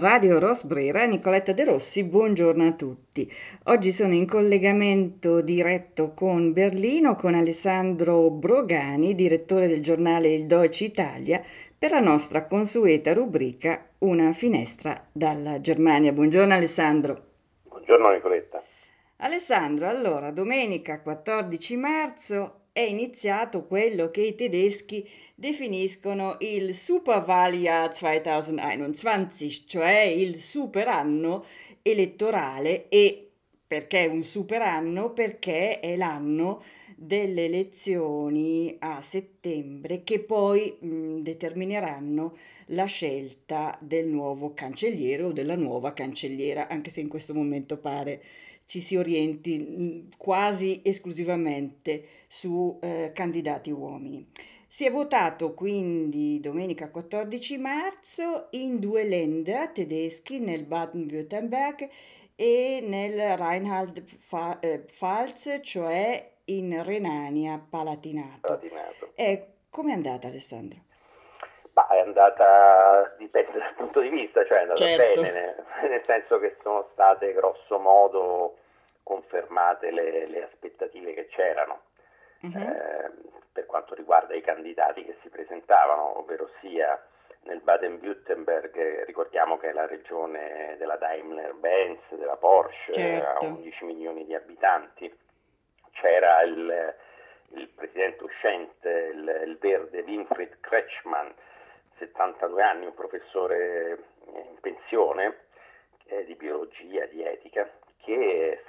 Radio Rosbrera, Nicoletta De Rossi, buongiorno a tutti. Oggi sono in collegamento diretto con Berlino con Alessandro Brogani, direttore del giornale Il Deutsche Italia, per la nostra consueta rubrica Una finestra dalla Germania. Buongiorno Alessandro. Buongiorno Nicoletta. Alessandro, allora, domenica 14 marzo è iniziato quello che i tedeschi definiscono il Superwahljahr 2021, cioè il superanno elettorale e perché un superanno? Perché è l'anno delle elezioni a settembre che poi mh, determineranno la scelta del nuovo cancelliere o della nuova cancelliera, anche se in questo momento pare ci si orienti quasi esclusivamente su eh, candidati uomini. Si è votato quindi domenica 14 marzo in due länder tedeschi, nel Baden-Württemberg e nel Rheinland-Pfalz, cioè in Renania-Palatinato. Palatinato. E come è andata Alessandro? Ma è andata, dipende dal punto di vista, cioè è andata certo. bene, nel senso che sono state grosso modo confermate le, le aspettative che c'erano uh-huh. eh, per quanto riguarda i candidati che si presentavano, ovvero sia nel Baden-Württemberg, ricordiamo che è la regione della Daimler-Benz, della Porsche, certo. ha 11 milioni di abitanti, c'era il, il presidente uscente, il, il verde Winfried Kretschmann, 72 anni, un professore in pensione eh, di biologia, di etica,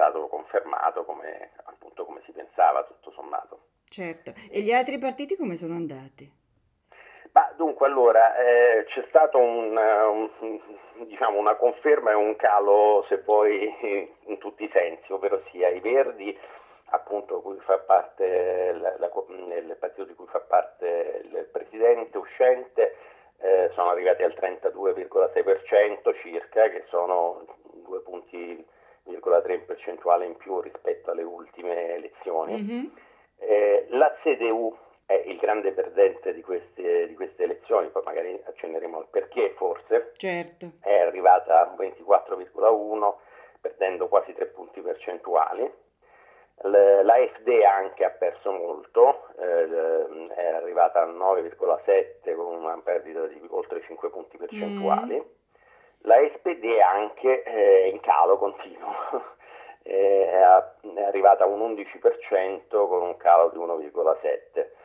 stato confermato come, appunto, come si pensava, tutto sommato. Certo, e gli altri partiti come sono andati? Ma dunque, allora, eh, c'è stata un, un, diciamo, una conferma e un calo, se vuoi, in tutti i sensi, ovvero sia i Verdi, appunto, cui fa parte la, la, il partito di cui fa parte il presidente uscente, eh, sono arrivati al 32,6% circa, che sono due punti 0,3 percentuale in più rispetto alle ultime elezioni. Mm-hmm. Eh, la CDU è il grande perdente di queste, di queste, elezioni, poi magari accenneremo al perché forse. Certo. È arrivata a 24,1 perdendo quasi 3 punti percentuali. La FD anche ha perso molto, eh, è arrivata a 9,7 con una perdita di oltre 5 punti percentuali. Mm la SPD è anche eh, in calo continuo, è arrivata a un 11% con un calo di 1,7%.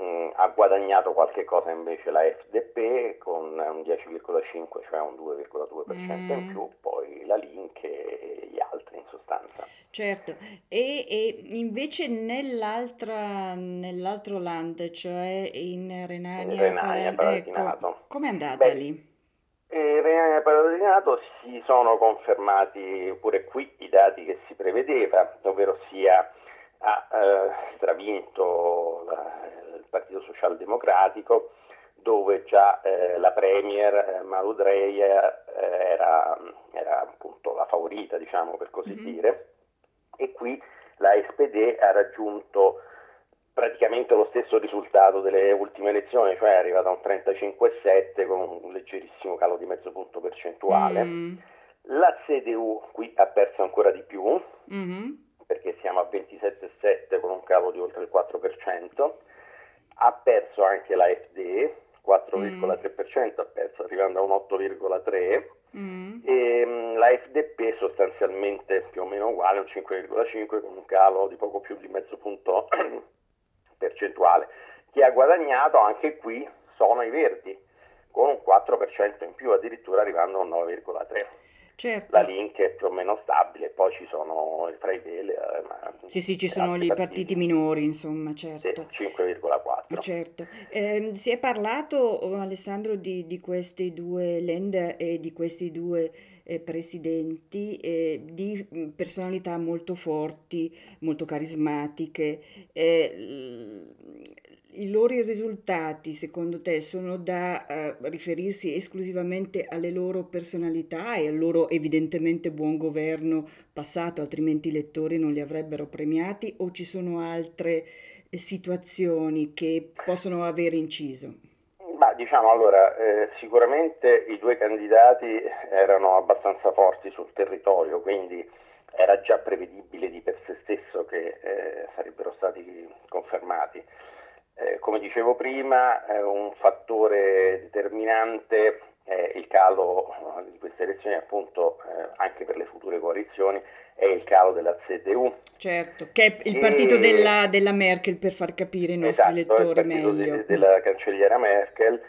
Mm, ha guadagnato qualche cosa invece la FDP con un 10,5, cioè un 2,2% mm. in più, poi la Link e gli altri in sostanza. Certo, e, e invece nell'altro land, cioè in Renania, Renania Palatinato, ecco, come è andata Beh, lì? E Renania Palatinato si sono confermati pure qui i dati che si prevedeva, ovvero sia ha eh, stravinto la, il Partito Socialdemocratico dove già eh, la Premier eh, Maludreia eh, era, era, appunto la favorita, diciamo per così mm-hmm. dire, e qui la SPD ha raggiunto praticamente lo stesso risultato delle ultime elezioni, cioè è arrivata a un 35,7 con un leggerissimo calo di mezzo punto percentuale. Mm. La CDU qui ha perso ancora di più, mm-hmm. perché siamo a 27,7 con un calo di oltre il 4%. Ha perso anche la FD, 4,3%, mm. ha perso arrivando a un 8,3%. Mm. E um, la FDP sostanzialmente più o meno uguale, un 5,5 con un calo di poco più di mezzo punto percentuale. Chi ha guadagnato anche qui sono i verdi, con un 4% in più, addirittura arrivando a un 9,3%. Certo. La link è più o meno stabile, poi ci sono i fra i vele. Eh, sì, sì, ci sono i partiti. minori, insomma, certo. Sì, 5,4. Certo. Eh, si è parlato, oh, Alessandro, di, di questi due lender e di questi due eh, presidenti, eh, di mm, personalità molto forti, molto carismatiche. Eh, I loro risultati, secondo te, sono da eh, riferirsi esclusivamente alle loro personalità e al loro evidentemente buon governo passato, altrimenti i lettori non li avrebbero premiati, o ci sono altre situazioni che possono aver inciso? diciamo allora, eh, sicuramente i due candidati erano abbastanza forti sul territorio, quindi era già prevedibile di per sé stesso che eh, sarebbero stati confermati. Eh, come dicevo prima, un fattore determinante è il calo di queste elezioni, appunto eh, anche per le future coalizioni, è il calo della CDU. Certo, che è il partito della, della, Merkel per far capire i nostri esatto, lettori meglio. De, della cancelliera Merkel,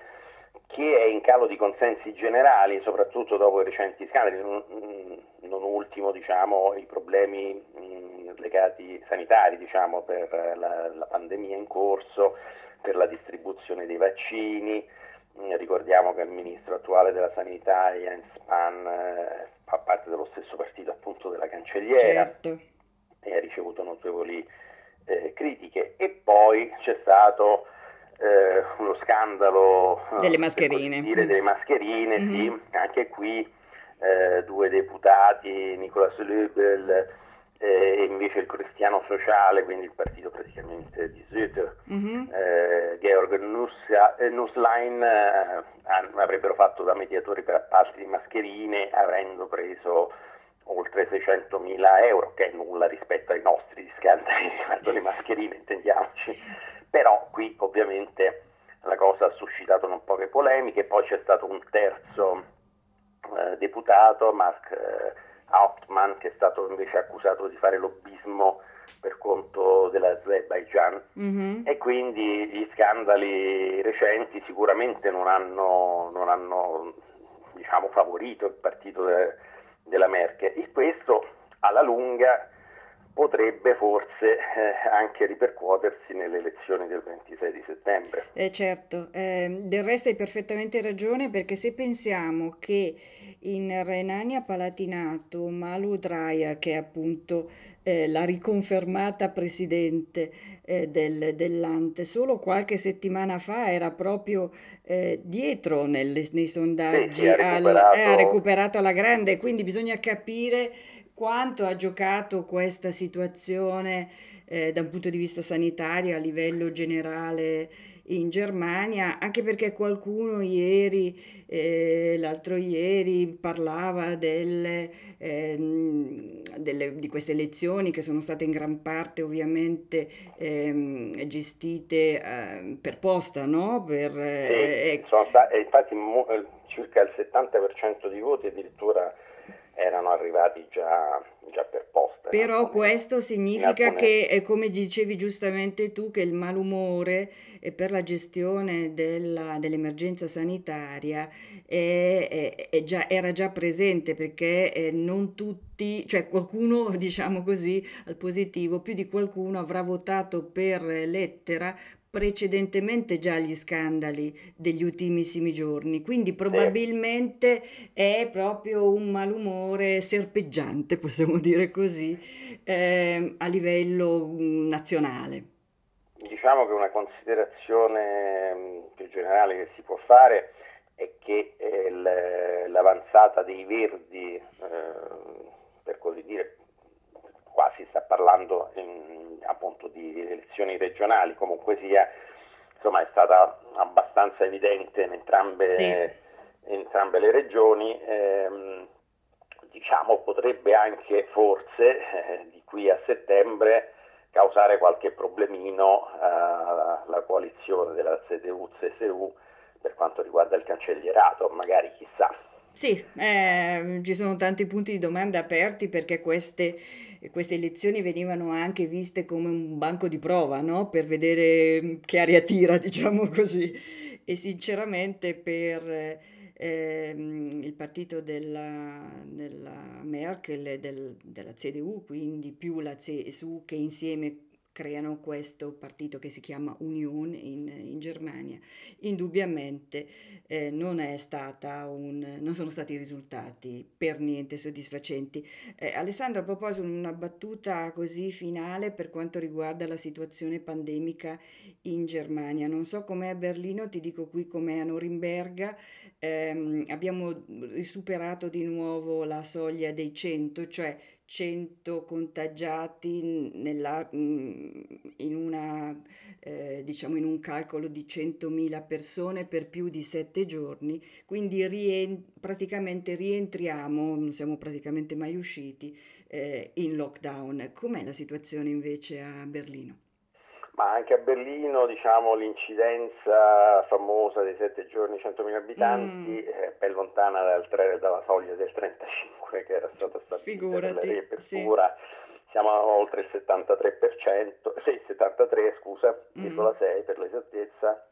che è in calo di consensi generali, soprattutto dopo i recenti scandali, non, ultimo diciamo, i problemi mh, legati sanitari diciamo, per la, la pandemia in corso, per la distribuzione dei vaccini. Ricordiamo che il ministro attuale della sanità, Jens Spahn, eh, fa parte dello stesso partito appunto della cancelliera certo. e ha ricevuto notevoli eh, critiche. E poi c'è stato eh, uno scandalo delle mascherine, dire, delle mascherine mm-hmm. sì, anche qui eh, due deputati, Nicolas Löbel e invece il cristiano sociale, quindi il partito praticamente di Süd, mm-hmm. eh, Georg Nussia, eh, Nusslein eh, avrebbero fatto da mediatori per appalti di mascherine avendo preso oltre 600 mila euro, che è nulla rispetto ai nostri scandali riguardo le mascherine, intendiamoci. Però qui ovviamente la cosa ha suscitato non poche polemiche, poi c'è stato un terzo eh, deputato, Mark eh, Hauptmann che è stato invece accusato di fare lobbismo per conto dell'Azerbaijan mm-hmm. e quindi gli scandali recenti sicuramente non hanno, non hanno diciamo, favorito il partito de, della Merkel e questo alla lunga potrebbe forse eh, anche ripercuotersi nelle elezioni del 26 di settembre. Eh certo, eh, del resto hai perfettamente ragione perché se pensiamo che in Renania Palatinato Malu Draia, che è appunto eh, la riconfermata presidente eh, del, dell'Ante, solo qualche settimana fa era proprio eh, dietro nelle, nei sondaggi, sì, ha, recuperato... Al, ha recuperato alla grande, quindi bisogna capire quanto ha giocato questa situazione eh, da un punto di vista sanitario a livello generale in Germania, anche perché qualcuno ieri, eh, l'altro ieri, parlava delle, eh, delle, di queste elezioni che sono state in gran parte ovviamente ehm, gestite eh, per posta, no? Per, sì, eh, stati, infatti mo, circa il 70% di voti addirittura erano arrivati già, già per posta. Però alcune, questo significa alcune... che, eh, come dicevi giustamente tu, che il malumore eh, per la gestione della, dell'emergenza sanitaria è, è, è già, era già presente perché eh, non tutti, cioè qualcuno, diciamo così, al positivo, più di qualcuno avrà votato per lettera precedentemente già agli scandali degli ultimissimi giorni, quindi probabilmente è proprio un malumore serpeggiante, possiamo dire così, eh, a livello mm, nazionale. Diciamo che una considerazione mm, più generale che si può fare è che eh, l'avanzata dei verdi, eh, per così dire, qua si sta parlando in, appunto di elezioni regionali, comunque sia, insomma è stata abbastanza evidente in entrambe, sì. in entrambe le regioni, ehm, diciamo potrebbe anche forse eh, di qui a settembre causare qualche problemino alla eh, coalizione della CDU-CSU per quanto riguarda il cancellierato, magari chissà. Sì, eh, ci sono tanti punti di domanda aperti perché queste, queste, elezioni venivano anche viste come un banco di prova, no? Per vedere che aria tira, diciamo così. E sinceramente per eh, il partito della, della Merkel e del, della CDU, quindi più la CSU che insieme creano questo partito che si chiama Union in, in Germania. Indubbiamente eh, non, un, non, sono stati risultati per niente soddisfacenti. Eh, Alessandro, a proposito, una battuta così finale per quanto riguarda la situazione pandemica in Germania. Non so com'è a Berlino, ti dico qui com'è a Norimberga. Eh, abbiamo superato di nuovo la soglia dei 100, cioè 100 contagiati nella, mm, in, una, eh, diciamo in un calcolo di 100.000 persone per più di sette giorni, quindi rien- praticamente rientriamo, non siamo praticamente mai usciti, eh, in lockdown. Com'è la situazione invece a Berlino? Ma anche a Berlino, diciamo, l'incidenza famosa dei sette giorni, 100.000 abitanti, mm. è ben lontana dal, dalla soglia del 35 che era stata stabilita per la riapertura. Sì. Siamo oltre il 73%, sì, 73, scusa, mm. 6 per l'esattezza,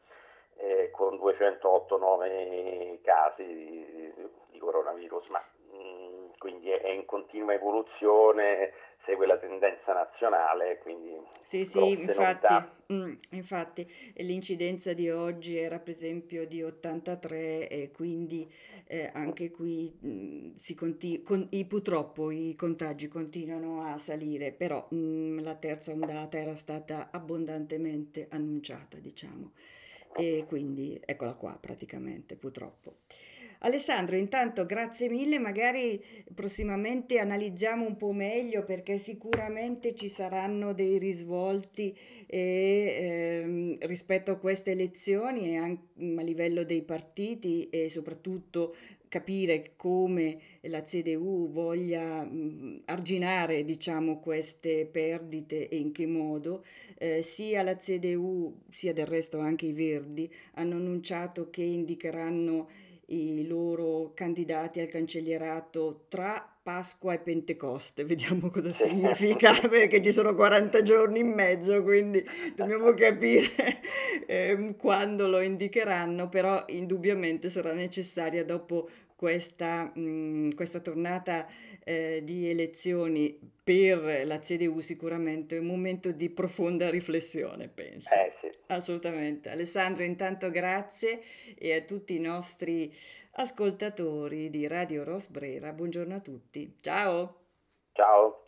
eh, con 208 nuovi casi di, di coronavirus, ma mh, mm, quindi è in continua evoluzione segue la tendenza nazionale, quindi sì, sì, infatti, mm, infatti, l'incidenza di oggi era per esempio di 83 e quindi eh, anche qui mh, mm, si continu- con, i, purtroppo i contagi continuano a salire, però mh, mm, la terza ondata era stata abbondantemente annunciata, diciamo, e quindi eccola qua praticamente, purtroppo. Alessandro, intanto grazie mille, magari prossimamente analizziamo un po' meglio perché sicuramente ci saranno dei risvolti e, ehm, rispetto a queste elezioni anche a livello dei partiti e soprattutto capire come la CDU voglia arginare diciamo, queste perdite e in che modo, eh, sia la CDU sia del resto anche i Verdi hanno annunciato che indicheranno i loro candidati al cancellierato tra Pasqua e Pentecoste, vediamo cosa significa, perché ci sono 40 giorni in mezzo, quindi dobbiamo capire eh, quando lo indicheranno, però indubbiamente sarà necessaria dopo questa, mh, questa tornata eh, di elezioni per la CDU sicuramente un momento di profonda riflessione, penso. Eh. Assolutamente. Alessandro, intanto grazie e a tutti i nostri ascoltatori di Radio Rosbrera, buongiorno a tutti. Ciao. Ciao.